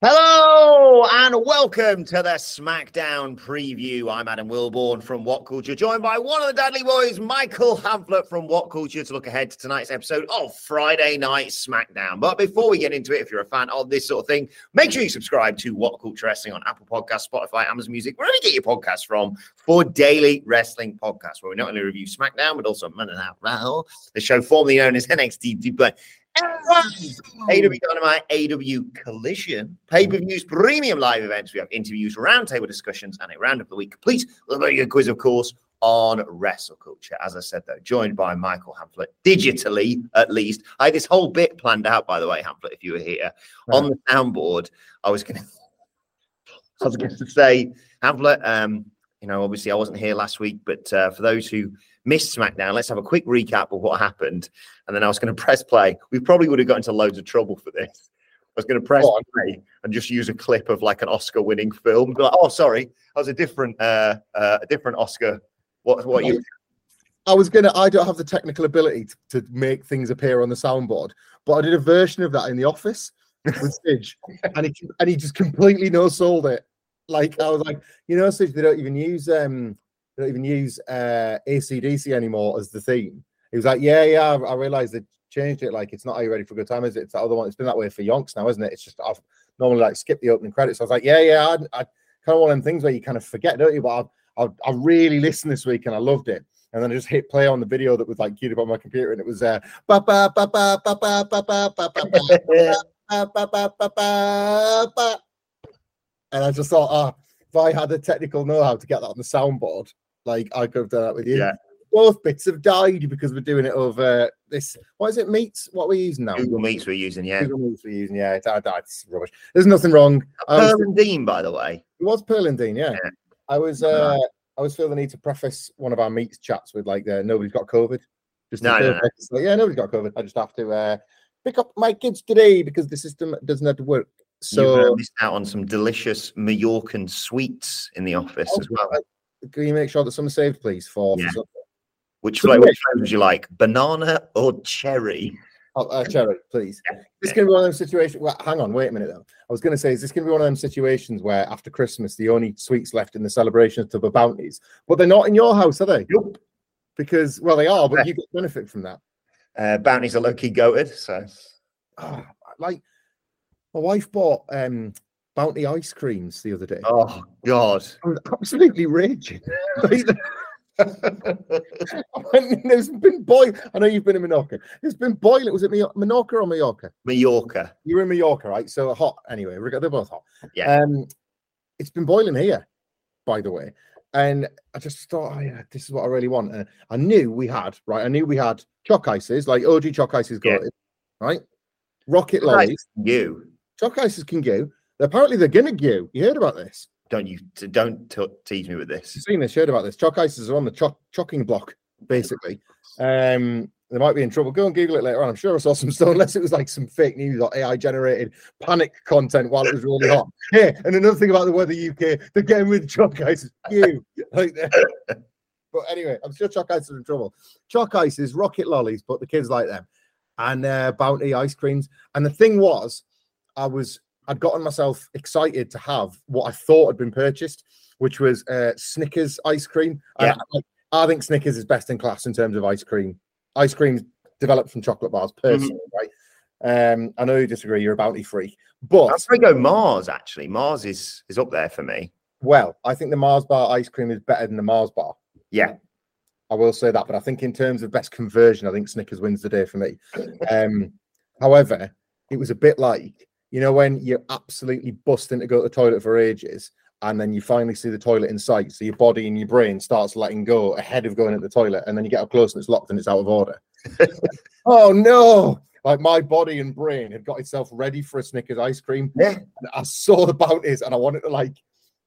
Hello and welcome to the SmackDown preview. I'm Adam Wilbourn from What Culture, joined by one of the Dudley boys, Michael Hamflett from What Culture, to look ahead to tonight's episode of Friday Night SmackDown. But before we get into it, if you're a fan of this sort of thing, make sure you subscribe to What Culture Wrestling on Apple Podcasts, Spotify, Amazon Music, wherever you get your podcasts from, for daily wrestling podcasts, where we not only review SmackDown but also the show formerly known as NXT. AEW Dynamite, AEW Collision, pay per views, premium live events. We have interviews, roundtable discussions, and a round of the week complete with a very good quiz, of course, on wrestle culture. As I said, though, joined by Michael Hamflett, digitally at least. I had this whole bit planned out, by the way, Hamflett, if you were here. On the soundboard, I was going to. I was going to say, Hamflett, um, you know, obviously I wasn't here last week, but uh, for those who missed SmackDown, let's have a quick recap of what happened. And then I was going to press play. We probably would have got into loads of trouble for this. I was going to press play and just use a clip of like an Oscar-winning film. Be like, oh, sorry, that was a different, uh, uh, a different Oscar. What, what you? I was gonna. I don't have the technical ability to, to make things appear on the soundboard, but I did a version of that in the office with Sidge, and he and he just completely no sold it. Like I was like, you know, Sidge, they don't even use um, they don't even use uh ACDC anymore as the theme. He was like, yeah, yeah, I, I realized they changed it. Like, it's not Are You Ready for a Good Time, is it? It's the other one. It's been that way for Yonks now, isn't it? It's just I've normally like skip the opening credits. I was like, yeah, yeah, I, I kind of one of them things where you kind of forget, don't you? But I, I, I really listened this week and I loved it. And then I just hit play on the video that was like queued up on my computer, and it was uh, ba ba ba ba ba ba ba ba ba ba ba ba ba ba. And I just thought, ah, if I had the technical know-how to get that on the soundboard, like I could have done that with you. Yeah. Both bits have died because we're doing it over this. What is it? Meets? What we're using now? Google Meets we're using, yeah. Google Meets we're using. Yeah, it's, it's rubbish. There's nothing wrong. Pearl and Dean, by the way. it was Pearl and Dean, yeah. Yeah. I was uh I was feeling the need to preface one of our meets chats with like uh, nobody's got COVID. Just No, no, no. So, yeah, nobody's got COVID. I just have to uh pick up my kids today because the system doesn't have to work. Uh, So missed out on some delicious Mallorcan sweets in the office as well. Can you make sure that someone's saved, please? For, for Yeah. some- Which flavor, would you like? Banana or cherry? oh, uh, cherry, please. Yeah, This to be one of those situations. Well, hang on, wait a minute though. I was going to say, is this going to be one of them situations where after Christmas the only sweets left in the celebrations to the bounties, but they're not in your house, are they? Nope. Because well, they are, but Yeah. you get benefit from that. Uh, bounties are low key goated, so Ah, like my wife bought um bounty ice creams the other day. oh god. I was absolutely raging. There's been boil. I know you've been in Menorca. There's been boiling. Was it Menorca or Mallorca? Mallorca. You were in Mallorca, right? So hot. Anyway, they're both hot. Yeah. Um, it's been boiling here, by the way. And I just thought, oh yeah, this is what I really want. And I knew we had, right? I knew we had choc ices, like OG choc ices got Yeah. it, right? Rocket lollies. You Choc ices can go. Apparently they're gonna go. You heard about this? don't you don't t- tease me with this. You've seen this, heard about this. Choc ices are on the choc chocking block, basically. Um, they might be in trouble. Go and Google it later on. I'm sure I saw some stuff, unless it was like some fake news or AI generated panic content while it was really hot. Yeah, and another thing about the weather UK, they're getting rid of choc ices. You like that. But anyway, I'm sure choc ices are in trouble. Choc ices, rocket lollies, but the kids like them, and uh, bounty ice creams. And the thing was, I was I'd gotten myself excited to have what I thought had been purchased. which was uh, Snickers ice cream. Yeah. I, I think Snickers is best in class in terms of ice cream. Ice cream developed from chocolate bars, personally, right? Um, I know you disagree. You're a bounty freak, but I'd probably go Mars. Actually, Mars is is up there for me. well, I think the Mars bar ice cream is better than the Mars bar. Yeah, I will say that, but I think in terms of best conversion, I think Snickers wins the day for me. Um, however, it was a bit like you know when you're absolutely busting to go to the toilet for ages, and then you finally see the toilet in sight, so your body and your brain starts letting go ahead of going to the toilet, and then you get up close and it's locked and it's out of order. oh no! Like my body and brain had got itself ready for a Snickers ice cream. Yeah. I saw the bounties and I wanted to like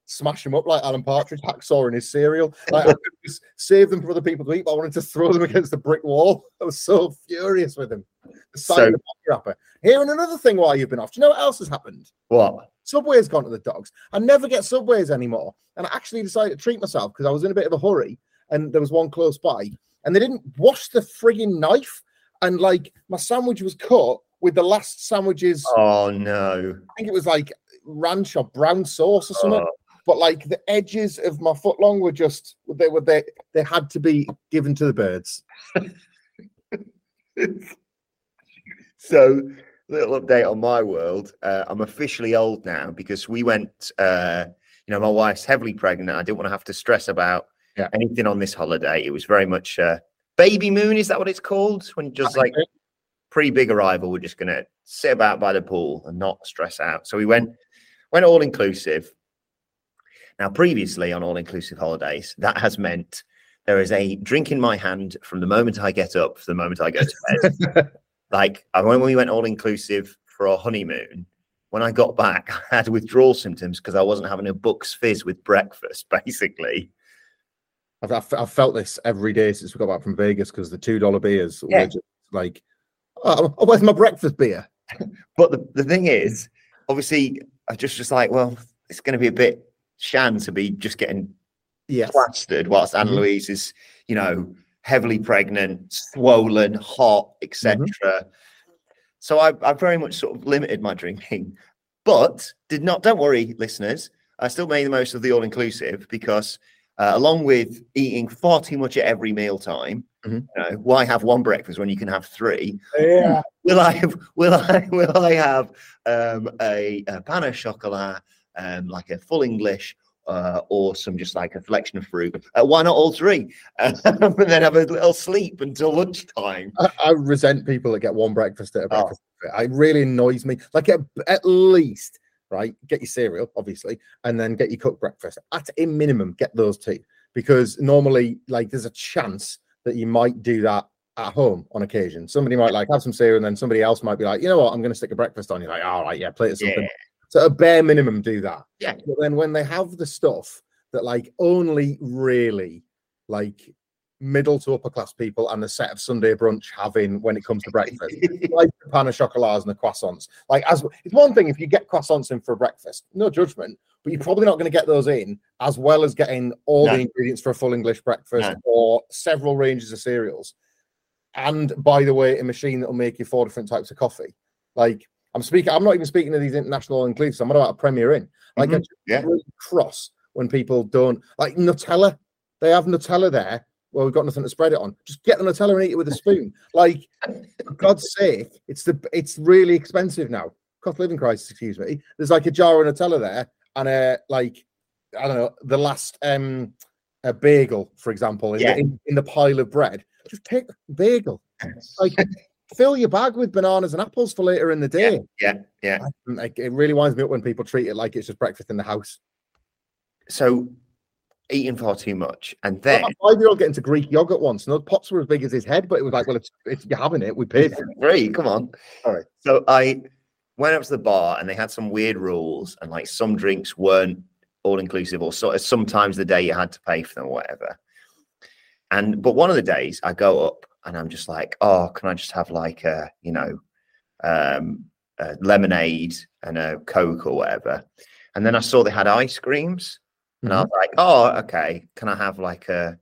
smash them up like Alan Partridge, hacksaw in his cereal. Like I could just save them for other people to eat, but I wanted to throw them against the brick wall. I was so furious with him. The sight So- of the wrapper. Here and another thing while you've been off. Do you know what else has happened? what? Subway's gone to the dogs. I never get Subways anymore. And I actually decided to treat myself because I was in a bit of a hurry and there was one close by and they didn't wash the frigging knife. And like my sandwich was cut with the last sandwiches, Oh no! I think it was like ranch or brown sauce or something. Oh, But like the edges of my foot long were just they were they they had to be given to the birds. so, little update on my world. Uh, I'm officially old now because we went. Uh, you know, my wife's heavily pregnant. I didn't want to have to stress about Yeah. anything on this holiday. It was very much uh, baby moon. Is that what it's called? When just like pre big arrival, we're just gonna sit about by the pool and not stress out. So we went went all inclusive. Now, previously on all inclusive holidays, that has meant there is a drink in my hand from the moment I get up to the moment I go to bed. like I- when we went all inclusive for our honeymoon, when I got back, I had withdrawal symptoms because I wasn't having a Bucks fizz with breakfast, basically. I've, I've, I've felt this every day since we got back from Vegas because the two dollar beers Yeah. were just like, oh, oh, where's my breakfast beer? But the, the thing is, obviously, I just just like, well, it's going to be a bit shan to be just getting Yes. plastered whilst Anne Mhm. Louise is, you know, heavily pregnant, swollen, hot, etc. So I, I very much sort of limited my drinking, but did not. Don't worry, listeners. I still made the most of the all inclusive because, uh, along with eating far too much at every meal time, Mhm. you know, why have one breakfast when you can have three? Yeah. will I have will I will I have um, a, a pan au chocolat, um, like a full English, uh, or some just like a selection of fruit? Uh, why not all three? and then have a little sleep until lunchtime. I, I resent people that get one breakfast at a Oh. breakfast. buffet. It really annoys me. Like at, at least, right? Get your cereal, obviously, and then get your cooked breakfast. At a minimum, get those two because normally, like, there's a chance that you might do that at home on occasion. Somebody might like have some cereal, and then somebody else might be like, you know what, I'm going to stick a breakfast on. You're like, all right, yeah, plate of something. Yeah. So a bare minimum, do that. Yeah. But then when they have the stuff that like only really like middle to upper class people and the set of Sunday brunch having when it comes to breakfast, like the pan of chocolats and the croissants. Like as it's one thing if you get croissants in for breakfast, no judgment, but you're probably not going to get those in as well as getting all No. the ingredients for a full English breakfast No. or several ranges of cereals. And by the way, a machine that will make you four different types of coffee. Like I'm speaking, I'm not even speaking of these international inclusives. I'm on about a Premier Inn. Like Mhm. just Yeah. really cross when people don't like Nutella. They have Nutella there. Well, we've got nothing to spread it on. Just get the Nutella and eat it with a spoon. Like, for God's sake, it's the it's really expensive now. Cost of living crisis, excuse me. There's like a jar of Nutella there, and a like I don't know the last um a bagel, for example, in, Yeah. the, in, in the pile of bread. Just take bagel. Like, fill your bag with bananas and apples for later in the day. yeah, yeah. Like, it really winds me up when people treat it like it's just breakfast in the house. So eating far too much, and Well, then My five-year-old getting to Greek yogurt once, those pots were as big as his head, but it was like, well, it's, it's you're having it. We paid for it. Three, come on. All right. So I went up to the bar and they had some weird rules, and like some drinks weren't all inclusive, or so, sometimes the day you had to pay for them or whatever. And but one of the days I go up and I'm just like, oh, can I just have like a, you know, um, a lemonade and a Coke or whatever? And then I saw they had ice creams, and I was like, oh, okay, can I have like a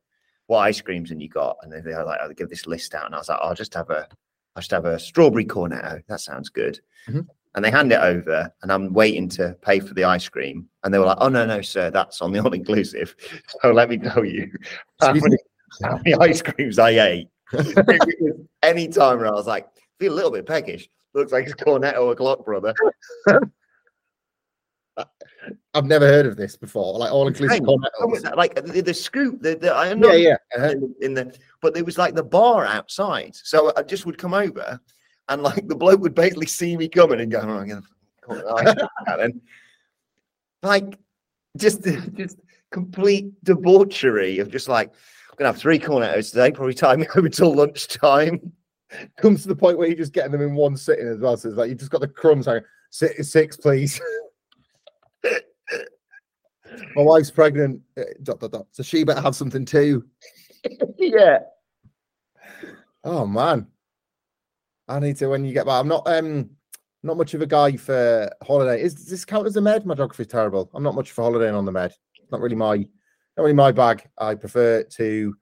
what ice creams and you got? And then they were like, I'll give this list out, and I was like, I'll just have a, I'll just have a strawberry cornetto. That sounds good. Mhm. and they hand it over, and I'm waiting to pay for the ice cream, and they were like, "Oh no, no, sir, that's on the all inclusive." So let me tell you, how many, how many ice creams I ate. Any time where I was like, feel a little bit peckish. Looks like it's Cornetto o'clock, brother. I've never heard of this before. Like all inclusive. That like the, the scoop? The, the, I know yeah. uh-huh. in the, but there was like the bar outside. So I just would come over and like the bloke would basically see me coming and go, oh, I'm gonna call it ice cream now then. Like just just complete debauchery of just like gonna have three cornettos today, probably time me over till lunchtime. Comes to the point where you're just getting them in one sitting as well. So it's like you've just got the crumbs. Like sit six, please. My wife's pregnant. uh, Dot, dot, dot. So she better have something too. yeah. Oh man, I need to when you get back. I'm not um not much of a guy for holiday. Is does this count as a med? My geography's terrible. I'm not much for holidaying on the med. Not really my not really my bag. I prefer to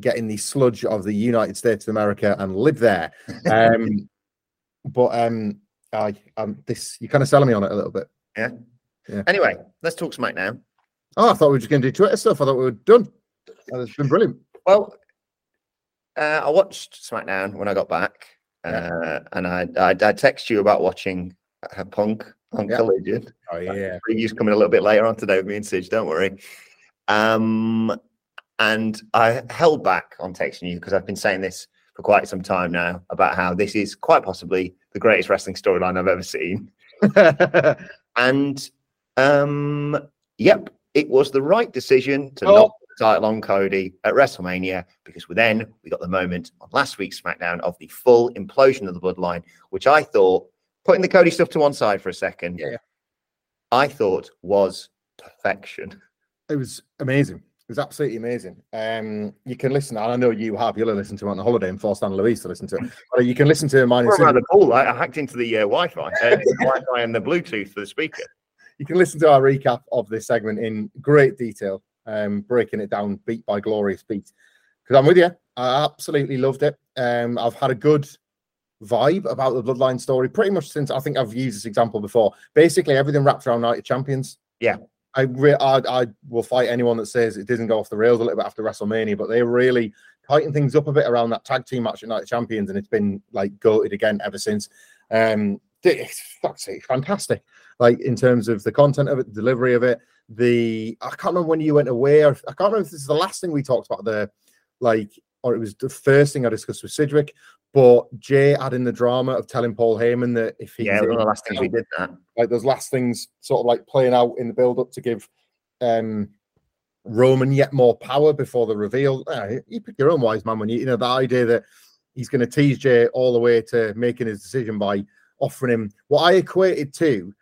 get in the sludge of the United States of America and live there. Um, but um, I um this you're kind of selling me on it a little bit. Yeah. Anyway, let's talk SmackDown. Oh, I thought we were just going to do Twitter stuff. I thought we were done. It's been brilliant. Well, uh, I watched SmackDown when I got back, uh, Yeah. and I, I I text you about watching uh, Punk on Yeah. Collision. Oh yeah. Preview's coming a little bit later on today with me and Sidge. Don't worry. Um, and I held back on texting you because I've been saying this for quite some time now about how this is quite possibly the greatest wrestling storyline I've ever seen. And um, yep, it was the right decision to Oh. the title on Cody at WrestleMania because we then we got the moment on last week's SmackDown of the full implosion of the bloodline, which I thought, putting the Cody stuff to one side for a second, Yeah. I thought was perfection. It was amazing. It was absolutely amazing. Um, you can listen, and I know you have. You'll listen to it on the holiday and forced Anna Louise to listen to it. But you can listen to mine. And around the pool. I, I hacked into the uh, Wi-Fi, uh, Wi-Fi and the Bluetooth for the speaker. You can listen to our recap of this segment in great detail, um, breaking it down beat by glorious beat. Because I'm with you. I absolutely loved it. Um, I've had a good vibe about the Bloodline story pretty much since I think I've used this example before. Basically, everything wrapped around Night of Champions. Yeah. I, re- I I will fight anyone that says it doesn't go off the rails a little bit after WrestleMania, but they really tightened things up a bit around that tag team match at Night Champions, and it's been like goated again ever since. Um, it's sake, fantastic. Like in terms of the content of it, the delivery of it, the I can't remember when you went away. Or, I can't remember if this is the last thing we talked about there, like, or it was the first thing I discussed with Sidgwick. But Jay adding the drama of telling Paul Heyman that if he Yeah, one of the last things we did that. like those last things sort of like playing out in the build up to give um Roman yet more power before the reveal. Uh, you pick your own wise man when you you know the idea that he's going to tease Jay all the way to making his decision by offering him what I equated to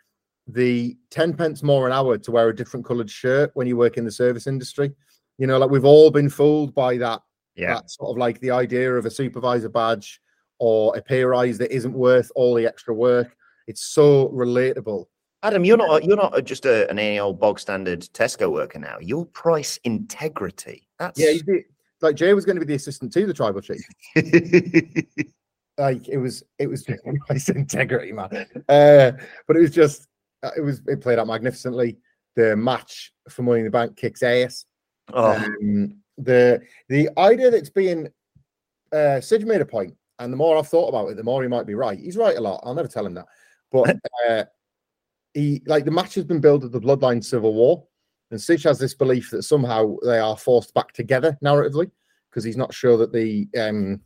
the 10 pence more an hour to wear a different colored shirt when you work in the service industry. You know, like we've all been fooled by that Yeah. that sort of like the idea of a supervisor badge or a pay rise that isn't worth all the extra work. It's so relatable. Adam, you're not you're not just a, an any old bog standard Tesco worker now. You're price integrity. That's Yeah. Like Jay was going to be the assistant to the tribal chief. Like it was, it was just nice integrity, man. Uh, but it was just, uh, it was, it played out magnificently. The match for Money in the Bank kicks ass. oh, Um, the the idea that's being uh Sid made a point, and the more I've thought about it, the more he might be right. He's right a lot. I'll never tell him that. But uh he like the match has been billed as the bloodline civil war, and Stitch has this belief that somehow they are forced back together narratively, because he's not sure that the um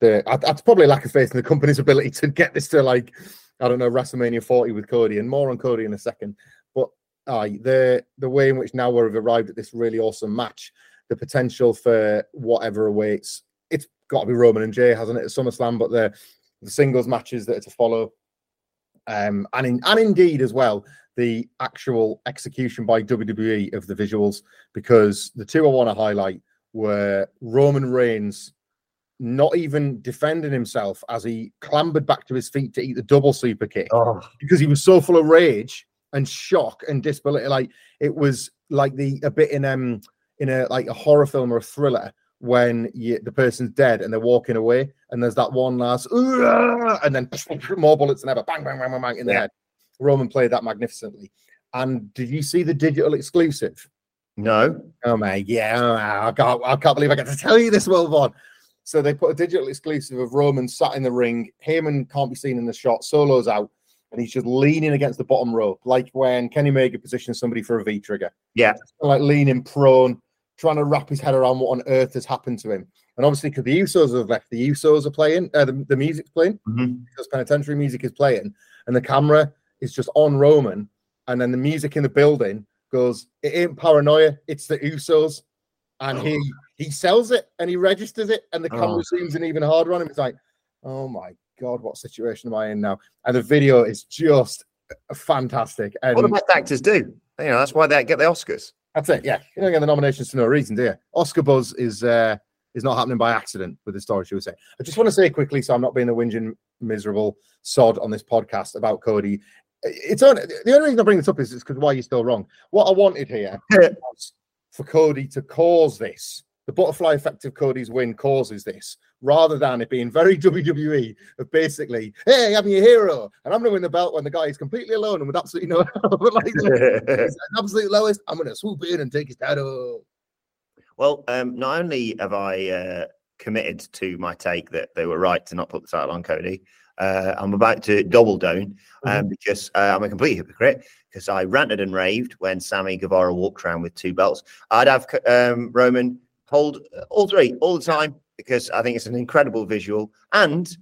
the that's probably a lack of faith in the company's ability to get this to like I don't know WrestleMania 40 with Cody, and more on Cody in a second. But aye, the the way in which now we've arrived at this really awesome match, the potential for whatever awaits. It's got to be Roman and Jay, hasn't it? At SummerSlam, but the the singles matches that are to follow, um, and in, and indeed as well the actual execution by WWE of the visuals, because the two I want to highlight were Roman Reigns not even defending himself as he clambered back to his feet to eat the double super kick oh, because he was so full of rage and shock and disbelief. Like it was like the a bit in um in a like a horror film or a thriller when you, the person's dead and they're walking away and there's that one last, and then more bullets than ever, bang, bang, bang, bang, bang in the Yeah. head. Roman played that magnificently. And did you see the digital exclusive? No. Oh man, yeah, oh, I can't, I can't believe I get to tell you this, Wilbourn. So they put a digital exclusive of Roman sat in the ring. Heyman can't be seen in the shot. Solo's out, and he's just leaning against the bottom rope, like when Kenny Omega positions somebody for a V trigger, Yeah. like leaning prone, trying to wrap his head around what on earth has happened to him. And obviously, because the Usos have left, the Usos are playing, uh, the, the music's playing, Mhm. because penitentiary music is playing, and the camera is just on Roman, and then the music in the building goes, "It ain't paranoia, it's the Usos," and he he sells it and he registers it, and the camera Oh. zooms in even harder on him. It's like, oh my god, what situation am I in now? And the video is just fantastic, and What the best actors do. You know, that's why they get the Oscars. That's it. Yeah, you don't get the nominations for no reason, do you? Oscar buzz is uh, is not happening by accident with the story. she we say? I just want to say quickly, so I'm not being a whinging, miserable sod on this podcast about Cody. It's on, the only reason I bring this up is because why you're still wrong. What I wanted here was for Cody to cause this. The butterfly effect of Cody's win causes this, rather than it being very WWE of basically, hey, I'm your hero, and I'm going to win the belt when the guy is completely alone and with absolutely no help. like, at absolute lowest. I'm going to swoop in and take his title. Well, um, not only have I uh, committed to my take that they were right to not put the title on Cody, uh, I'm about to double down um, because uh, I'm a complete hypocrite because I ranted and raved when Sammy Guevara walked around with two belts. I'd have um, Roman hold uh, all three all the time because I think it's an incredible visual. And,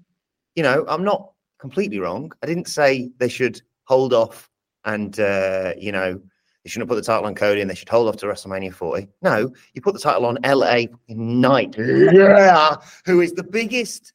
you know, I'm not completely wrong. I didn't say they should hold off and, uh, you know, they shouldn't put the title on Cody and they should hold off to WrestleMania 40. No, you put the title on LA Knight, yeah, who is the biggest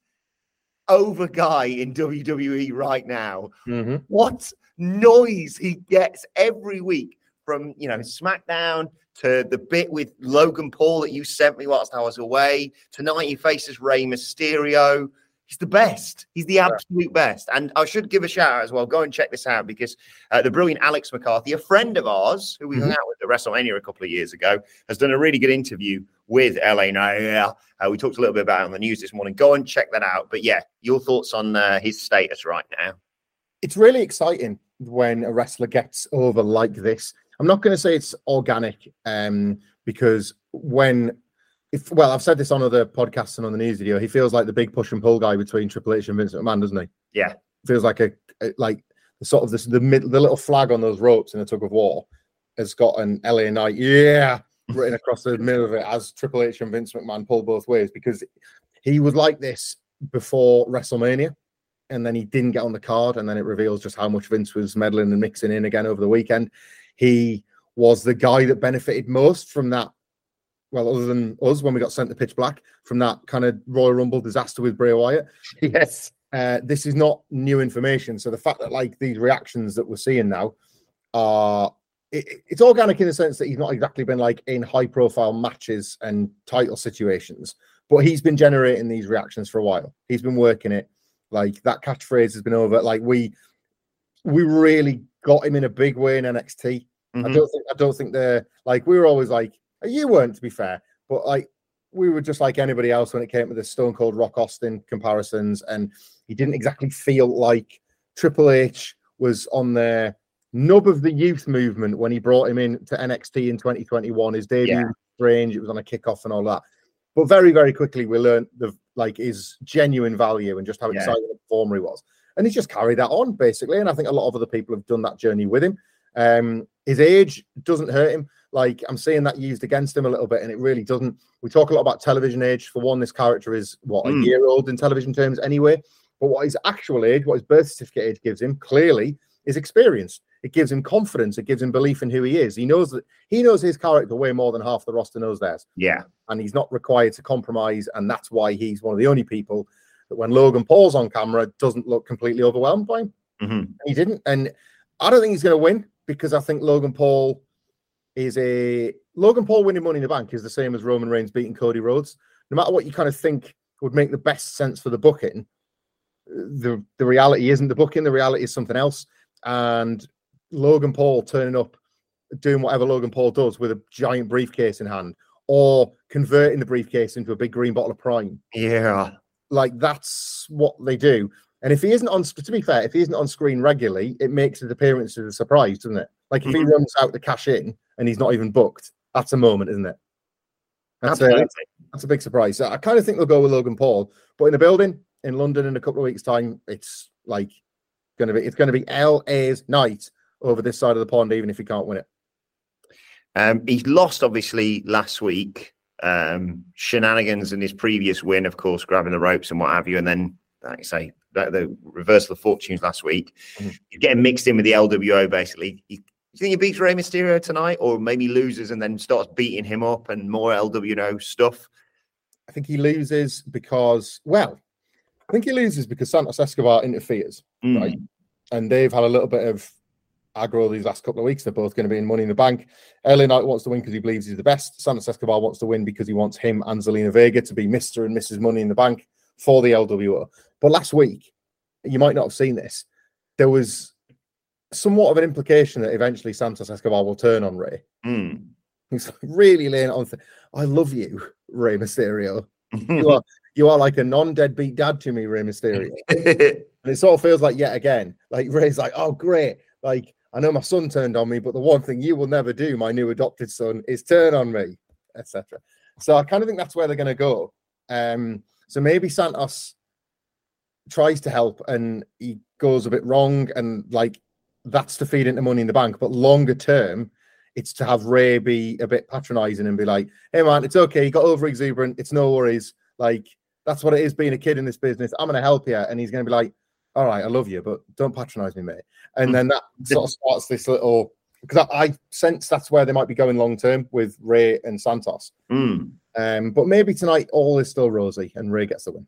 over guy in WWE right now. Mm-hmm. What noise he gets every week from you know SmackDown to the bit with Logan Paul that you sent me whilst I was away. Tonight he faces Rey Mysterio. He's the best. He's the absolute best. And I should give a shout out as well. Go and check this out because uh, the brilliant Alex McCarthy, a friend of ours who we hung out with at WrestleMania a couple of years ago, has done a really good interview with LA Knight. Uh, we talked a little bit about it on the news this morning. Go and check that out. But yeah, your thoughts on uh, his status right now? It's really exciting when a wrestler gets over like this. I'm not going to say it's organic um, because when, if well, I've said this on other podcasts and on the news video. He feels like the big push and pull guy between Triple H and Vince McMahon, doesn't he? Yeah. feels like a, a- like the sort of this the mid, the little flag on those ropes in a tug of war has got an LA Knight, yeah, written across the middle of it as Triple H and Vince McMahon pull both ways because he was like this before WrestleMania, and then he didn't get on the card, and then it reveals just how much Vince was meddling and mixing in again over the weekend. He was the guy that benefited most from that. Well, other than us when we got sent to pitch black from that kind of Royal Rumble disaster with Bray Wyatt, Yes. uh, this is not new information. So the fact that like these reactions that we're seeing now are it, it- it's organic in the sense that he's not exactly been like in high profile matches and title situations, but he's been generating these reactions for a while. He's been working it. Like that catchphrase has been over. Like we we really got him in a big way in NXT. I Mhm. don't think I don't think they're like we were always like you weren't to be fair, but like we were just like anybody else when it came to the Stone Cold Rock Austin comparisons, and he didn't exactly feel like Triple H was on the nub of the youth movement when he brought him in to NXT in 2021. His debut Yeah. was strange, it was on a kickoff and all that. But very, very quickly we learned the like his genuine value and just how Yeah. exciting a performer he was. And he just carried that on basically. And I think a lot of other people have done that journey with him. Um, his age doesn't hurt him. Like I'm seeing that used against him a little bit, and it really doesn't. We talk a lot about television age. For one, this character is what a Mm. year old in television terms anyway. But what his actual age, what his birth certificate age gives him, clearly is experience. It gives him confidence. It gives him belief in who he is. He knows that he knows his character way more than half the roster knows theirs Yeah. and he's not required to compromise. And that's why he's one of the only people that when Logan Paul's on camera doesn't look completely overwhelmed by him. Mhm. He didn't. And I don't think he's going to win because I think Logan Paul is a Logan Paul winning money in the bank is the same as Roman Reigns beating Cody Rhodes. No matter what you kind of think would make the best sense for the booking, the, the reality isn't the booking, the reality is something else. And Logan Paul turning up, doing whatever Logan Paul does with a giant briefcase in hand, or converting the briefcase into a big green bottle of prime. Yeah. Like that's what they do. And if he isn't on, to be fair, if he isn't on screen regularly, it makes his appearance a surprise, doesn't it? Like if he Mhm. runs out to cash in and he's not even booked, that's a moment, isn't it? That's a, that's a big surprise. So I kind of think they'll go with Logan Paul, but in the building in London in a couple of weeks' time, it's like going to be it's going to be LA's night over this side of the pond, even if he can't win it. Um, he lost obviously last week. Um, shenanigans in his previous win, of course, grabbing the ropes and what have you, and then like I say, the, the reversal of fortunes last week. Mhm. He's getting mixed in with the LWO. Basically, you, you think he beats Rey Mysterio tonight, or maybe loses and then starts beating him up and more LWO stuff? I think he loses because, well, I think he loses because Santos Escobar interferes, Mm. right? And they've had a little bit of aggro these last couple of weeks. They're both going to be in Money in the Bank. LA Knight wants to win because he believes he's the best. Santos Escobar wants to win because he wants him and Zelina Vega to be Mr. and Mrs. Money in the Bank for the LWO. But last week, you might not have seen this, there was somewhat of an implication that eventually Santos Escobar will turn on Rey. Mm. He's really laying on. Th- I love you, Rey Mysterio. You are you are like a non-deadbeat dad to me, Rey Mysterio. And it sort of feels like yet again, like Rey's like, oh great, like I know my son turned on me, but the one thing you will never do, my new adopted son, is turn on me, etc. So I kind of think that's where they're going to go. Um, so maybe Santos tries to help and he goes a bit wrong, and like that's to feed into Money in the Bank. But longer term, it's to have Rey be a bit patronizing and be like, "Hey man, it's okay. You got over exuberant. It's no worries. Like that's what it is being a kid in this business. I'm going to help you." And he's going to be like, "All right, I love you, but don't patronize me, mate." And then that sort of starts this little because I, I sense that's where they might be going long term with Rey and Santos. Mm. Um, but maybe tonight all is still rosy and Rey gets the win.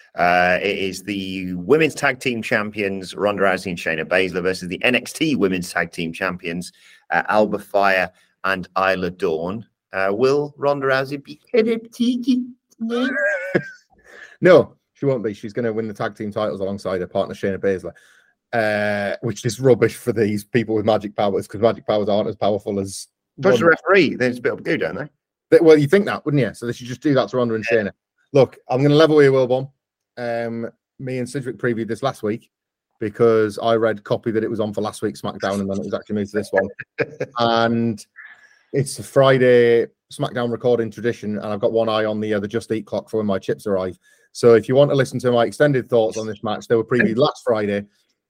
Uh, it is the women's tag team champions Ronda Rousey and Shayna Baszler versus the NXT women's tag team champions uh, Alba Fyre and Isla Dawn. Uh, will Ronda Rousey be headed tonight? No, she won't be. She's going to win the tag team titles alongside her partner Shayna Baszler, uh, which is rubbish for these people with magic powers because magic powers aren't as powerful as. Touch the referee. There's a bit of go, don't they? Th- Well, you think that, wouldn't you? So they should just do that to Ronda and Shayna. Look, I'm going to level with you, Wilbourn. Um, me and Cedric previewed this last week because I read copy that it was on for last week's SmackDown and then it was actually moved to this one. and it's a Friday SmackDown recording tradition, and I've got one eye on the uh, the Just Eat clock for when my chips arrive. So if you want to listen to my extended thoughts on this match, they were previewed last Friday.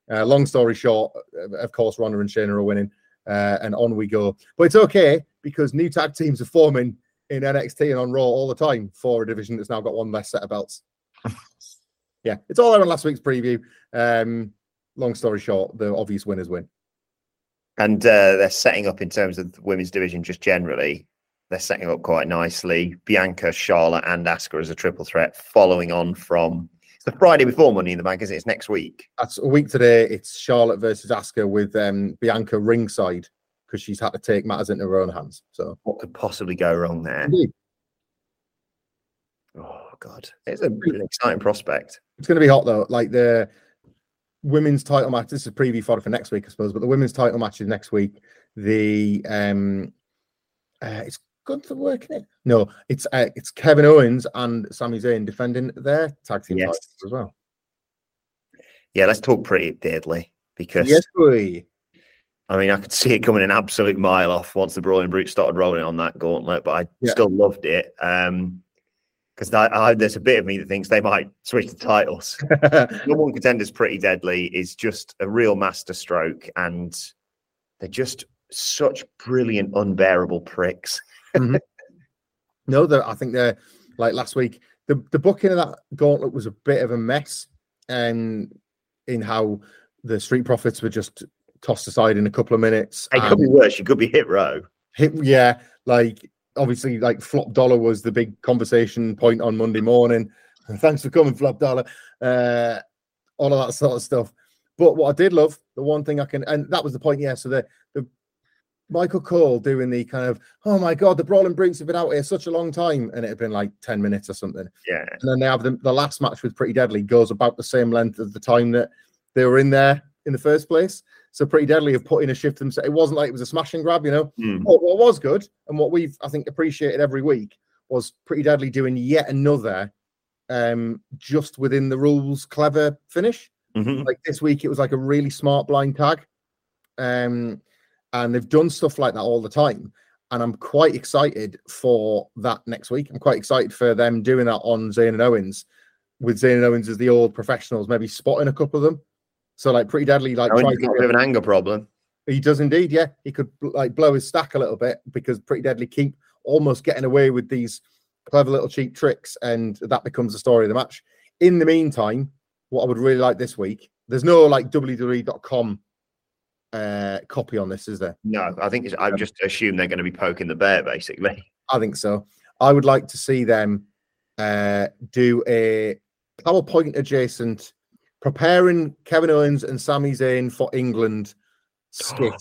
Uh, long story short, of course, Ronda and Shayna are winning, uh, and on we go. But it's okay because new tag teams are forming in NXT and on Raw all the time for a division that's now got one less set of belts. yeah, it's all there on last week's preview. Um, long story short, the obvious winners win. And uh, they're setting up in terms of the women's division just generally. They're setting up quite nicely. Bianca, Charlotte, and Asuka as a triple threat, following on from it's the Friday before Money in the Bank, isn't it? It's next week. That's a week today. It's Charlotte versus Asuka with um, Bianca ringside because she's had to take matters into her own hands. So What could possibly go wrong there? indeed, God, it's a really exciting prospect. it's going to be hot though. Like the women's title match. This is preview fodder for next week, I suppose. But the women's title match is next week. The um, uh, it's good for working it. No, it's uh, it's Kevin Owens and Sami Zayn defending their tag team Yes. titles as well. Yeah, let's talk pretty deadly because Yes, boy. I mean I could see it coming an absolute mile off once the Brawling Brute started rolling on that gauntlet, but I Yeah. still loved it. Um, because there's a bit of me that thinks they might switch the titles. Number one contenders, pretty deadly, is just a real master stroke, and they're just such brilliant, unbearable pricks. Mm-hmm. No, they're, I think they're like last week. The the booking of that gauntlet was a bit of a mess, and in how the Street Profits were just tossed aside in a couple of minutes. It could be worse. You could be hit row. hit, yeah, like obviously, like Flop Dollar was the big conversation point on Monday morning. Thanks for coming, Flop Dollar. Uh, all of that sort of stuff. But what I did love, the one thing I can, and that was the point, yeah. So the the Michael Cole doing the kind of, oh my god, the Brawling Brutes have been out here such a long time, and it had been like ten minutes or something. Yeah. And then they have the, the last match with Pretty Deadly goes about the same length of the time that they were in there in the first place. So Pretty Deadly have put in a shift themselves. It wasn't like it was a smash and grab, you know. Hmm. What, what was good and what we've I think appreciated every week was Pretty Deadly doing yet another um just within the rules clever finish. Mhm. Like this week, it was like a really smart blind tag. Um, and they've done stuff like that all the time. And I'm quite excited for that next week. I'm quite excited for them doing that on Zayn and Owens, with Zayn and Owens as the old professionals, maybe spotting a couple of them. So like pretty deadly, like Owens try has to got a get- bit of an anger problem. he does indeed, yeah. He could like blow his stack a little bit because pretty deadly keep almost getting away with these clever little cheap tricks, and that becomes the story of the match. In the meantime, what I would really like this week, there's no like WWE.com uh copy on this, is there? No, I think it's, I've just assumed they're going to be poking the bear, basically. I think so. I would like to see them uh do a PowerPoint adjacent preparing Kevin Owens and Sami Zayn for England skit.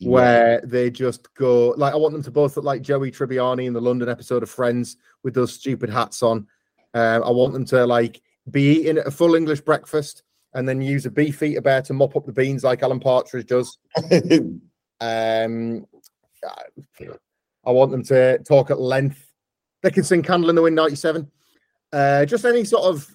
where they just go like I want them to both look like Joey Tribbiani in the London episode of Friends with those stupid hats on. Um, I want them to like be eating a full English breakfast and then use a beef eater bear to mop up the beans like Alan Partridge does. Um, I want them to talk at length. They can sing "Candle in the Wind" '97. Uh, just any sort of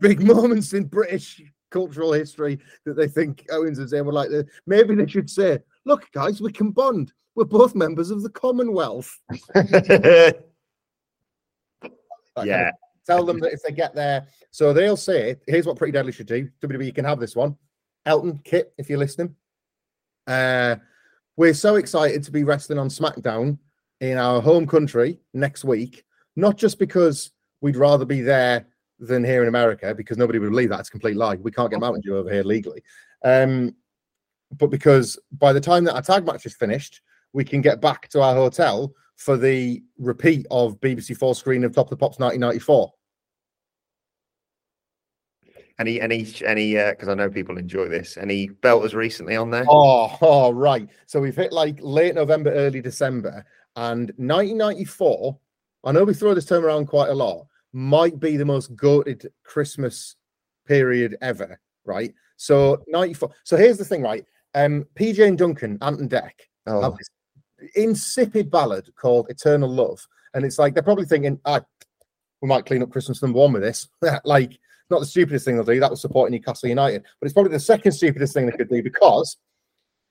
big moments in British cultural history that they think Owens and Zayn would like. To, maybe they should say, "Look, guys, we can bond. We're both members of the Commonwealth." Yeah. tell them that if they get there, so they'll say, "Here's what Pretty Deadly should do." WWE, you can have this one. Elton, Kit, if you're listening, uh, we're so excited to be wrestling on SmackDown in our home country next week. Not just because we'd rather be there than here in America, because nobody would believe that it's a complete lie. We can't get Mountain Dew over here legally. Um, but because by the time that our tag match is finished, we can get back to our hotel for the repeat of BBC Four screen of Top of the Pops 1994. Any, any, any? Because I know people enjoy this. Any belters recently on there? Oh, oh, right. So we've hit like late November, early December, and 1994. I know we throw this term around quite a lot. Might be the most goated Christmas period ever, right? So 94. So here's the thing, right? Um, PJ and Duncan, Ant and Dec, Oh, this insipid ballad called Eternal Love. And it's like they're probably thinking, ah, we might clean up Christmas number one with this. like, not the stupidest thing they'll do. That was supporting Newcastle United. But it's probably the second stupidest thing they could do because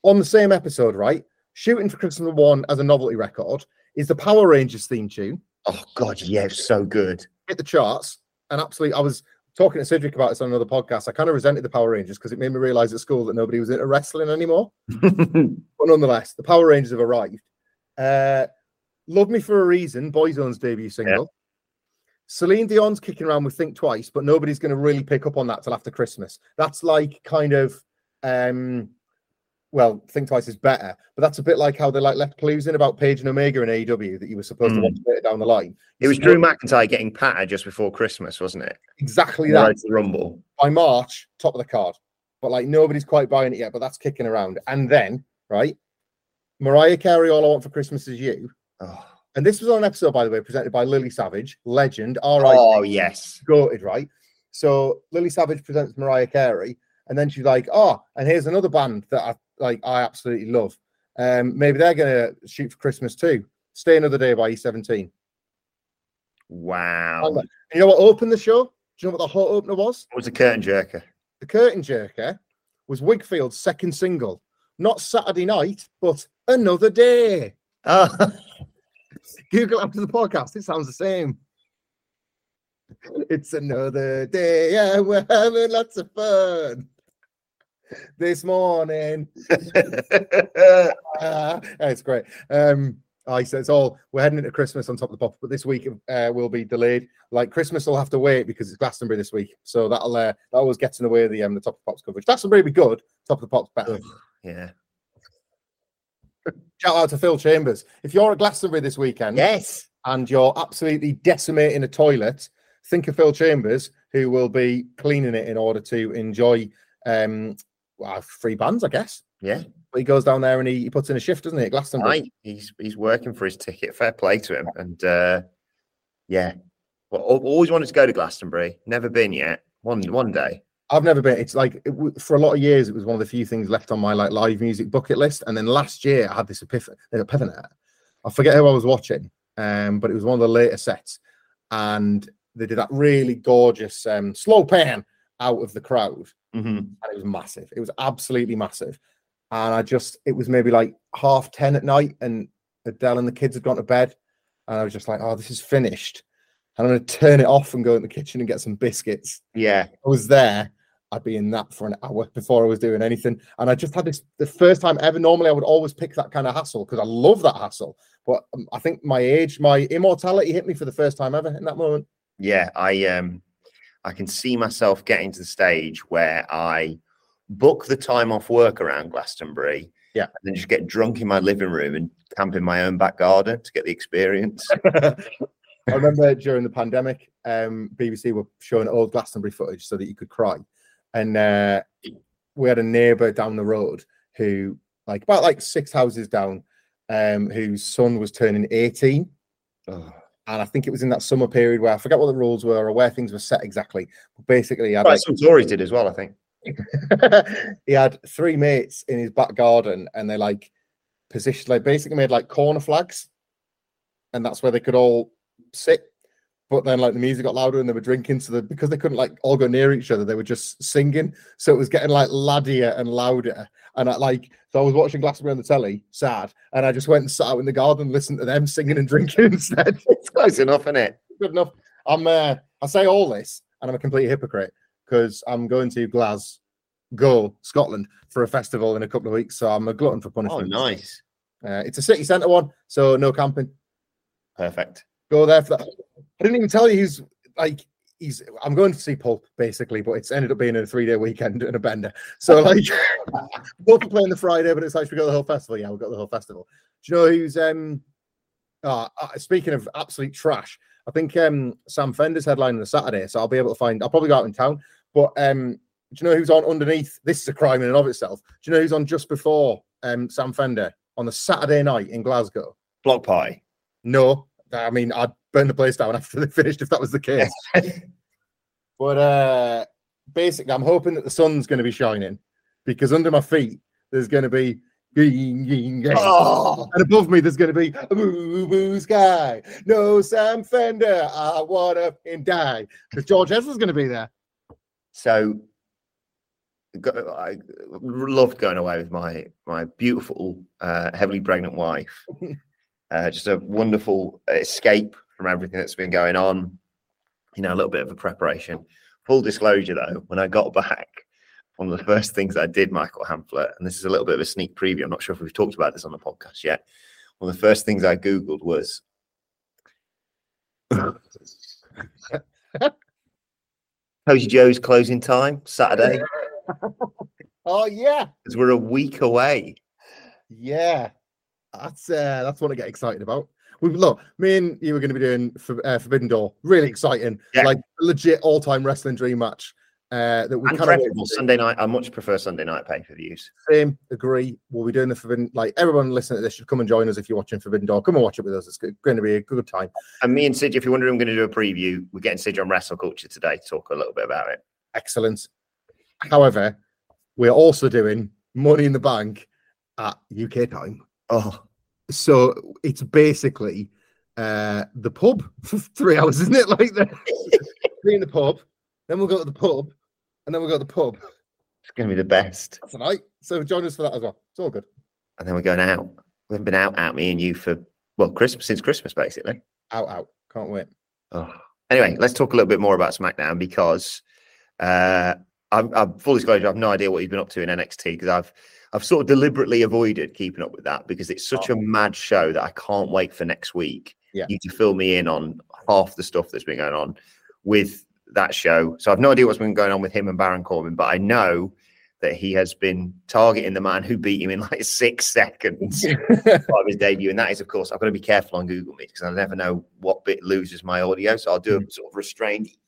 on the same episode, right? Shooting for Christmas number one as a novelty record is the Power Rangers theme tune. Oh God, yeah, so good. Hit the charts and absolutely. I was talking to Cedric about this on another podcast. I kind of resented the Power Rangers because it made me realize at school that nobody was into wrestling anymore. but nonetheless, the Power Rangers have arrived. Uh, Love Me for a Reason, Boyzone's debut single. Celine Dion's kicking around with Think Twice, but nobody's going to really pick up on that till after Christmas. That's like kind of, um, well, Think Twice is better, but that's a bit like how they like left clues in about Page and Omega in AEW that you were supposed to Mm. watch later down the line. It was Drew McIntyre getting patted just before Christmas, wasn't it? Exactly that. the Rumble. By March, top of the card, but like nobody's quite buying it yet, but that's kicking around. And then, right, Mariah Carey, All I Want for Christmas Is You. Oh, And this was on an episode, by the way, presented by Lily Savage, legend. All right. oh yes. goated, right? So Lily Savage presents Mariah Carey, and then she's like, "Oh, and here's another band that I like. I absolutely love. Um, maybe they're gonna shoot for Christmas too. Stay another day by E17. Wow. You know what opened the show? Do you know what the hot opener was? It was a curtain jerker? The curtain jerker was Wigfield's second single, not Saturday night, but another day. Oh, Google after the podcast. It sounds the same. It's another day and we're having lots of fun. This morning. Ah, it's great. Um, I said it's all we're heading into Christmas on top of the pop, but this week uh, will be delayed. Like Christmas will have to wait because it's Glastonbury this week, so that'll uh, that always gets in the way of the um the top of the pops coverage. Glastonbury be good. Top of the pops better. yeah. Shout out to Phil Chambers. If you're at Glastonbury this weekend, Yes. and you're absolutely decimating a toilet, think of Phil Chambers, who will be cleaning it in order to enjoy um well, free bands, I guess. Yeah. But he goes down there and he, he puts in a shift, doesn't he, at Glastonbury? Right. He's he's working for his ticket. Fair play to him. And uh yeah. Well, always wanted to go to Glastonbury. Never been yet. One one day. I've never been. It's like it, for a lot of years, it was one of the few things left on my like live music bucket list. And then last year, I had this epiphany. epiphany. I forget who I was watching, um, but it was one of the later sets, and they did that really gorgeous um, slow pan out of the crowd, Mhm. and it was massive. It was absolutely massive. And I just, it was maybe like half 10 at night, and Adele and the kids had gone to bed. And I was just like, oh, this is finished. And I'm going to turn it off and go in the kitchen and get some biscuits. Yeah. I was there, I'd be in that for an hour before I was doing anything. And I just had this the first time ever. Normally, I would always pick that kind of hassle because I love that hassle. But um, I think my age, my immortality hit me for the first time ever in that moment. Yeah. I um I can see myself getting to the stage where I book the time off work around Glastonbury. Yeah. And then just get drunk in my living room and camp in my own back garden to get the experience. I remember during the pandemic, um, BBC were showing old Glastonbury footage so that you could cry. And uh, we had a neighbour down the road who, like, about like six houses down, um, whose son was turning 18. Oh. And I think it was in that summer period where I forget what the rules were or where things were set exactly. But basically, he had, like, some Tories did as well, I think. he had three mates in his back garden and they like positioned, like, basically made like corner flags. And that's where they could all sit. But then, like, the music got louder and they were drinking. So, that because they couldn't like all go near each other, they were just singing. So it was getting like laddier and louder. And I like, so I was watching Glastonbury on the telly, sad. And I just went and sat out in the garden, listened to them singing and drinking instead. It's close enough, isn't it? Good enough. I'm, uh, I say all this and I'm a complete hypocrite because I'm going to Glasgow, Scotland for a festival in a couple of weeks. So I'm a glutton for punishment Oh, punishment. nice. Uh, it's a city centre one, so no camping. Perfect. Go there for that. I didn't even tell you he's like he's. I'm going to see Pulp basically, but it's ended up being a three day weekend and a bender. So like, Pulp are playing the Friday, but it's like we got the whole festival. Yeah, we got the whole festival. Do you know who's um? Uh, speaking of absolute trash, I think um Sam Fender's headline on the Saturday, so I'll be able to find. I'll probably go out in town, but um, do you know who's on underneath? This is a crime in and of itself. Do you know who's on just before um Sam Fender on the Saturday night in Glasgow? Block pie. No, I mean I'd burn the place down after they finished if that was the case. but uh basically, I'm hoping that the sun's going to be shining because under my feet there's going to be. Oh. and above me there's going to be a boo boo sky. No Sam Fender, I wanna him die because George Ezra's going to be there. So I loved going away with my my beautiful, uh, heavily pregnant wife. Uh, just a wonderful escape from everything that's been going on. You know, a little bit of a preparation. Full disclosure, though, when I got back, one of the first things I did, Michael Hamflett, and this is a little bit of a sneak preview. I'm not sure if we've talked about this on the podcast yet. One of the first things I Googled was Cozy Joe's closing time, Saturday, Oh yeah, because we're a week away. yeah. That's uh, that's what I get excited about. We look, me and you were going to be doing for, uh, Forbidden Door. Really exciting, Yeah. like legit all-time wrestling dream match. Uh, that we And kind of preferable Sunday night. I much prefer Sunday night pay per views. same agree. We'll be doing the Forbidden. Like everyone listening to this should come and join us if you're watching Forbidden Door. Come and watch it with us. It's going to be a good time. And me and Sid, if you're wondering, I'm going to do a preview. We're getting Sid on Wrestle Culture today to talk a little bit about it. Excellent. However, we're also doing Money in the Bank at UK time. Oh, So it's basically uh the pub for three hours, isn't it? Like the in the pub, then we'll go to the pub, and then we'll go to the pub it's going to be the best. tonight. So join us for that as well. It's all good. And then we're going out. We haven't been out, out, me and you for, well, Christmas, since Christmas, basically. Out, out. Can't wait. Oh. Anyway, let's talk a little bit more about SmackDown because uh, I'm, I'm full disclosure. I've no idea what he's been up to in NXT because I've I've sort of deliberately avoided keeping up with that because it's such a oh. mad show that I can't wait for next week. Yeah. You to fill me in on half the stuff that's been going on with that show. So I've no idea what's been going on with him and Baron Corbin, but I know that he has been targeting the man who beat him in like six seconds of his debut. And that is, of course, I've got to be careful on Google Meet because I never know what bit loses my audio. So I'll do a mm. sort of restrained.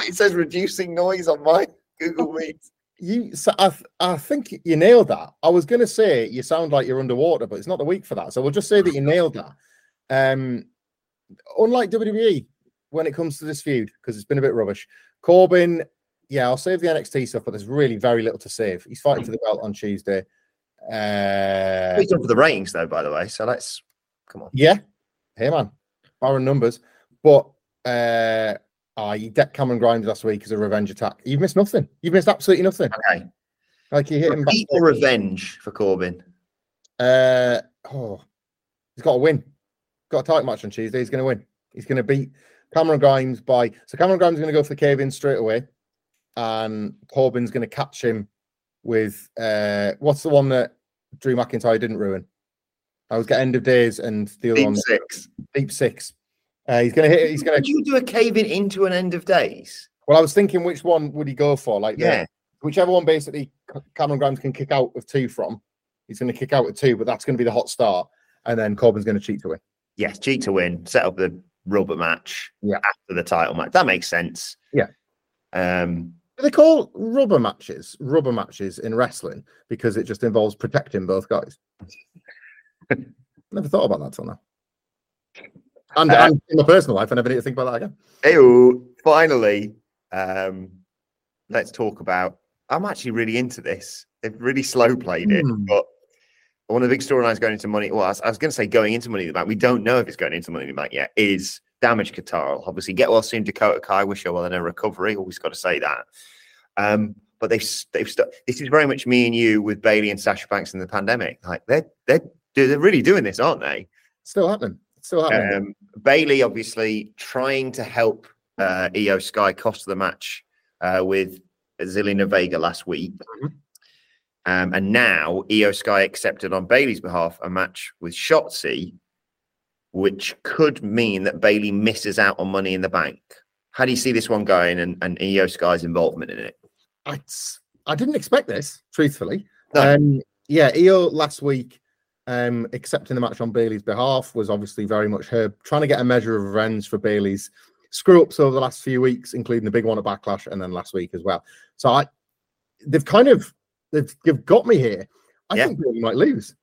It says reducing noise on my Google Meet. You, so I, I think you nailed that. I was going to say you sound like you're underwater, but it's not the week for that. So we'll just say that you nailed that. Um, unlike WWE, when it comes to this feud, because it's been a bit rubbish, Corbin, yeah, I'll save the NXT stuff, but there's really very little to save. He's fighting for the belt on Tuesday. Uh, He's done for the ratings, though, by the way. So let's come on. yeah, hey man, barren numbers, but uh, ah, you decked Cameron Grimes last week as a revenge attack. You've missed nothing. You've missed absolutely nothing. Okay. Like you hit him back. Or revenge for Corbin? Uh, oh, he's got to win. Got a tight match on Tuesday. He's going to win. He's going to beat Cameron Grimes by. So Cameron Grimes is going to go for the cave in straight away, and Corbin's going to catch him with uh, what's the one that Drew McIntyre didn't ruin? I was get end of days and the other Deep one six. deep six. Uh, he's going to hit. He's going Would to. you do a caving into an end of days? Well, I was thinking which one would he go for? Like, the- Yeah. whichever one basically Cameron Grimes can kick out of two from. He's going to kick out at two, but that's going to be the hot start, and then Corbin's going to cheat to win. Yes, cheat to win. Set up the rubber match Yeah. after the title match. That makes sense. Yeah. Um, Do they call rubber matches rubber matches in wrestling because it just involves protecting both guys? never thought about that till now. And, Uh, and in my personal life, I never need to think about that again. Ew, finally, um, let's talk about. I'm actually really into this. They've really slow played it, Hmm. but one of the big storylines going into money. Well, I was, was going to say going into Money in the Bank. We don't know if it's going into Money in the Bank yet. Is Damage CTRL obviously get well soon? Dakota Kai wish her well in her recovery. Always got to say that. Um, but they've they've st- this is very much me and you with Bayley and Sasha Banks in the pandemic. Like they're they're they're really doing this, aren't they? Still happening. Still happening. Um, Bayley obviously trying to help uh, Iyo Sky cost the match uh, with Zelina Vega last week. Um, and now Iyo Sky accepted on Bayley's behalf a match with Shotzi, which could mean that Bayley misses out on money in the bank. How do you see this one going and, and Iyo Sky's involvement in it? I, I didn't expect this, truthfully. No. Um, yeah, Iyo last week um, accepting the match on Bayley's behalf was obviously very much her trying to get a measure of revenge for Bayley's screw ups over the last few weeks, including the big one at Backlash and then last week as well. So I, they've kind of they've, they've got me here. I Yeah. think Bayley might lose.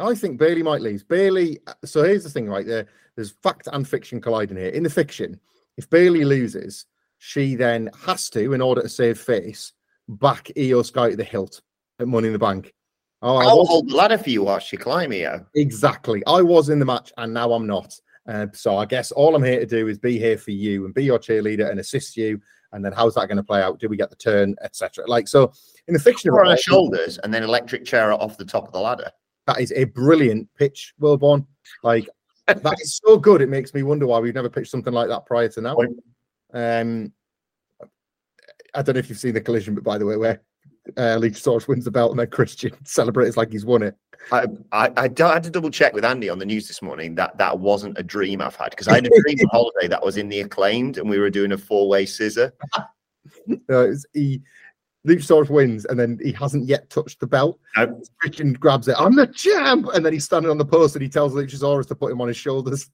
I think Bayley might lose. Bayley. So here's the thing, right there. There's fact and fiction colliding here. In the fiction, if Bayley loses, she then has to, in order to save face, back Iyo Sky to the hilt at Money in the Bank. Oh, I I'll was- hold the ladder for you whilst you climb, Iyo. exactly. I was in the match and now I'm not. Uh, so I guess all I'm here to do is be here for you and be your cheerleader and assist you. And then how's that going to play out? Do we get the turn, etc.? Like so, in the fiction of on her shoulders and then electric chair off the top of the ladder. that is a brilliant pitch, Wilbourn. Like that is so good. It makes me wonder why we've never pitched something like that prior to now. Um, I don't know if you've seen the collision, but by the way, where uh, Luchasaurus wins the belt and then Christian celebrates like he's won it. I, I, I d- I had to double check with Andy on the news this morning that that wasn't a dream I've had because I had a dream on holiday that was in the acclaimed and we were doing a four way scissor. It's- he Luchasaurus wins and then he hasn't yet touched the belt. No. Christian grabs it. I'm the champ, and then he's standing on the post and he tells Luchasaurus to put him on his shoulders.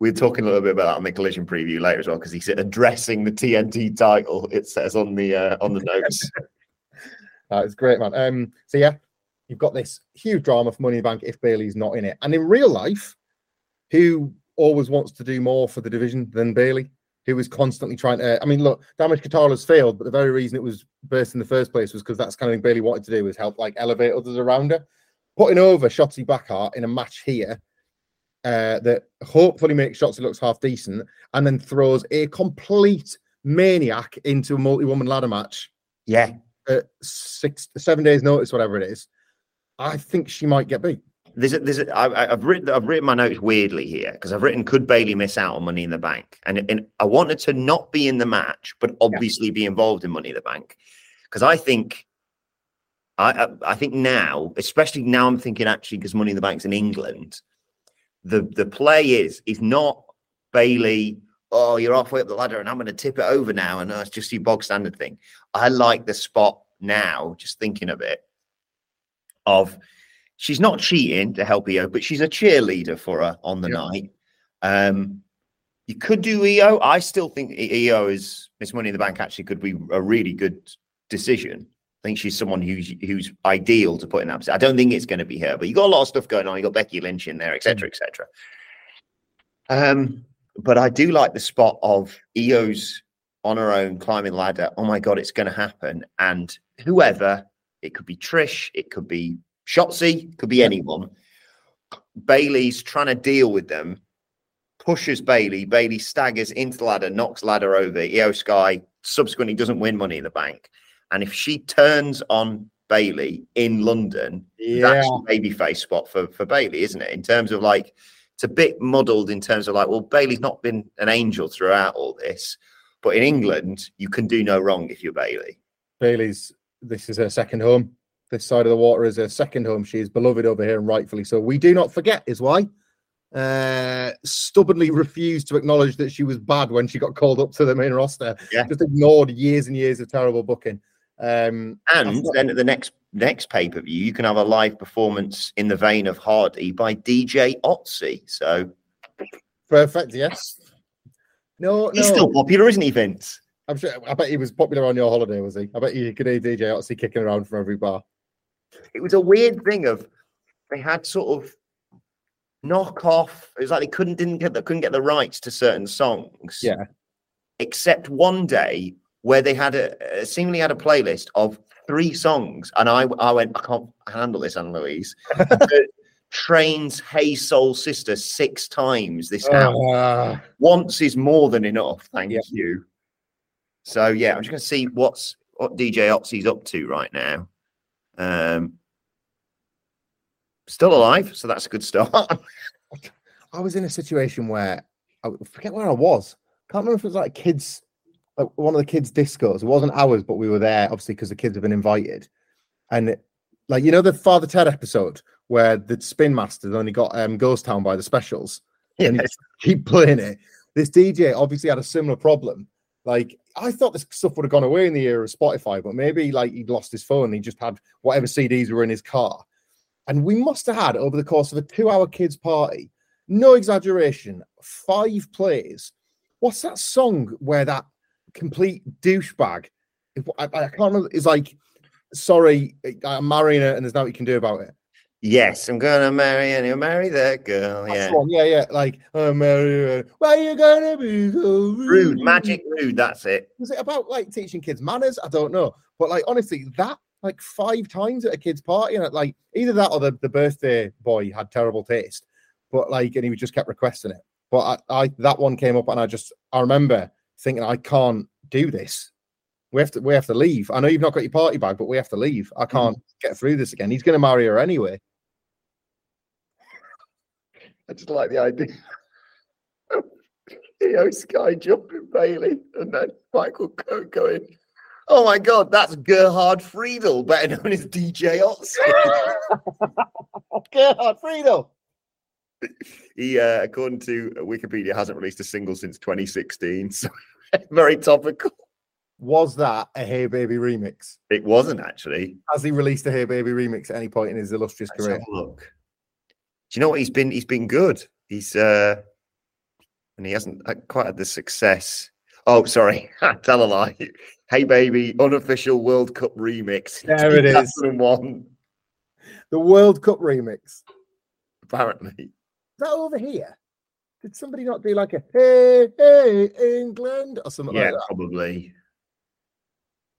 We're talking a little bit about that on the collision preview later as well because he's addressing the TNT title. It says on the uh, on the notes. Uh, it's great, man. Um, so yeah, you've got this huge drama for Money in the Bank if Bayley's not in it, and in real life, who always wants to do more for the division than Bayley? Who is constantly trying to? I mean, look, Damage CTRL's failed, but the very reason it was burst in the first place was because that's kind of thing Bayley wanted to do was help like elevate others around her. Putting over Shotzi Blackheart in a match here uh, that hopefully makes Shotzi looks half decent, and then throws a complete maniac into a multi-woman ladder match yeah, at six, seven days' notice, whatever it is. I think she might get beat. there's a, there's a, I, I've written I've written my notes weirdly here because I've written could Bayley miss out on Money in the Bank and and I wanted to not be in the match but obviously be involved in Money in the Bank because I think I, I I think now especially now I'm thinking actually because Money in the Bank's in England the the play is is not Bayley oh you're halfway up the ladder and I'm going to tip it over now and it's just your bog standard thing I like the spot now just thinking of it of she's not cheating to help Iyo, but she's a cheerleader for her on the Yeah. night. Um, you could do Iyo. I still think Iyo is Miss Money in the Bank actually could be a really good decision. I think she's someone who's who's ideal to put in that. position. I don't think it's going to be her, but you got a lot of stuff going on. You got Becky Lynch in there, etc., etc. Um, but I do like the spot of Iyo's on her own climbing ladder. Oh my god, it's going to happen! And whoever it could be Trish, it could be Shotzi, could be anyone. Bayley's trying to deal with them, pushes Bayley. Bayley staggers into the ladder, knocks the ladder over. Iyo Sky subsequently doesn't win Money in the Bank. And if she turns on Bayley in London, that's a baby face spot for, for Bayley, isn't it? In terms of like, it's a bit muddled in terms of like, well, Bayley's not been an angel throughout all this. But in England, you can do no wrong if you're Bayley. Bayley's this is her second home. This side of the water is her second home. She is beloved over here and rightfully so. We do not forget, is why. Uh, stubbornly refused to acknowledge that she was bad when she got called up to the main roster. Yeah. Just ignored years and years of terrible booking. Um, And then at the next next pay per view, you can have a live performance in the vein of Hardy by DJ Otzi. So perfect, yes. No, he's no. still popular, isn't he, Vince? I'm sure. I bet he was popular on your holiday, was he? I bet you could hear DJ Otzi kicking around from every bar. It was a weird thing of they had sort of knock off. It was like they couldn't didn't get the, couldn't get the rights to certain songs. Yeah. Except one day where they had a seemingly had a playlist of three songs, and I I went I can't handle this, Anne Louise. Train's "Hey Soul Sister" six times this hour. Ah, once is more than enough. Thank Yeah. you. So yeah, I'm just going to see what's what DJ Otzi's up to right now. Um, still alive, so that's a good start. I was in a situation where I forget where I was. Can't remember if it was like kids, like one of the kids' discos. It wasn't ours, but we were there obviously because the kids have been invited. And like you know the Father Ted episode where the Spin Masters only got um, Ghost Town by the Specials. and keep playing it. This DJ obviously had a similar problem. Like I thought this stuff would have gone away in the era of Spotify, but maybe like he'd lost his phone. He just had whatever CDs were in his car, and we must have had over the course of a two-hour kids party, no exaggeration, five plays. What's that song where that complete douchebag? I, I can't remember. It's like, sorry, I'm marrying her, and there's nothing you can do about it. yes, I'm gonna marry and you marry that girl. That's Yeah, one. yeah, yeah. Like, I'm marrying. Why you gonna be so rude? rude, magic, rude. That's it. was it about like teaching kids manners? I don't know. But like honestly, that like five times at a kid's party, and like either that or the, the birthday boy had terrible taste. but like, and he just kept requesting it. But I, I that one came up, and I just I remember thinking I can't do this. We have to we have to leave. I know you've not got your party bag, but we have to leave. I can't get through this again. He's going to marry her anyway. I just like the idea. Iyo Sky jumping Bayley and then Michael Cole going. Oh my god, that's Gerhard Friedle, better known as DJ Otzi. Gerhard Friedle. he, uh, according to Wikipedia, hasn't released a single since 2016. So very topical. Was that a Hey Baby remix? It wasn't actually. Has he released a Hey Baby remix at any point in his illustrious Let's career? look. Do you know what he's been? He's been good. He's uh, and he hasn't quite had the success. Oh, sorry, tell a lie. Hey baby, unofficial World Cup remix. There it is. 2001, The World Cup remix. Is apparently. that over here? Did somebody not do like a Hey Hey England or something Yeah, like that? Yeah, probably.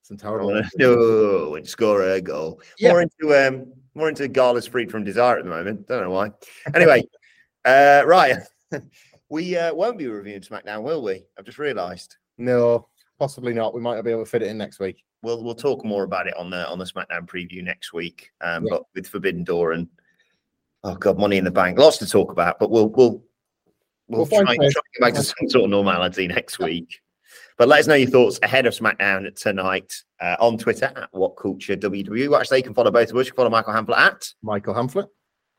Some terrible. wanna know and score a goal. Yeah. More into um, more into Gala's freed from desire at the moment. Don't know why. Anyway, uh, right. we uh, won't be reviewing SmackDown, will we? I've just realised. No, possibly not. We might not be able to fit it in next week. We'll we'll talk more about it on the on the SmackDown preview next week. Um, Yeah. but with Forbidden Door and oh god, Money in the Bank, lots to talk about. But we'll we'll we'll, We'll try, try and get back to some sort of normality next week. But let us know your thoughts ahead of SmackDown tonight uh, on Twitter at What Culture WWE. Actually, you can follow both of us. You can follow Michael Hamflett at Michael Hamflett.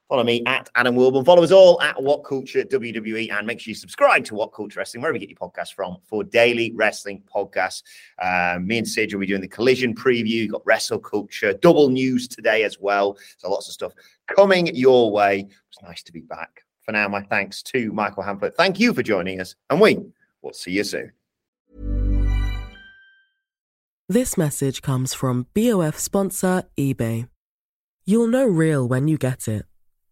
Follow me at Adam Wilbourn. Follow us all at What Culture WWE, and make sure you subscribe to What Culture Wrestling wherever you get your podcast from for daily wrestling podcasts. Um, me and Sid will be doing the Collision preview. You've got Wrestle Culture, double news today as well. So lots of stuff coming your way. It's nice to be back. For now, my thanks to Michael Hamflett. Thank you for joining us, and we will see you soon. This message comes from BOF sponsor eBay. You'll know real when you get it.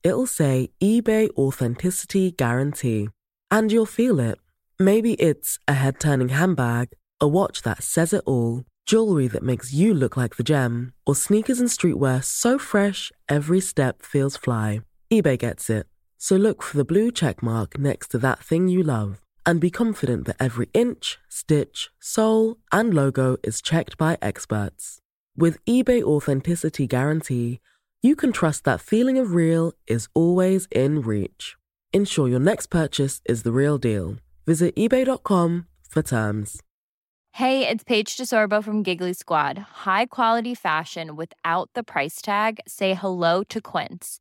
It'll say eBay Authenticity Guarantee. And you'll feel it. Maybe it's a head turning handbag, a watch that says it all, jewelry that makes you look like the gem, or sneakers and streetwear so fresh every step feels fly. eBay gets it. So look for the blue check mark next to that thing you love and be confident that every inch, stitch, sole, and logo is checked by experts. With eBay Authenticity Guarantee, you can trust that feeling of real is always in reach. Ensure your next purchase is the real deal. Visit eBay.com for terms. Hey, it's Paige DeSorbo from Giggly Squad. High quality fashion without the price tag. Say hello to Quince.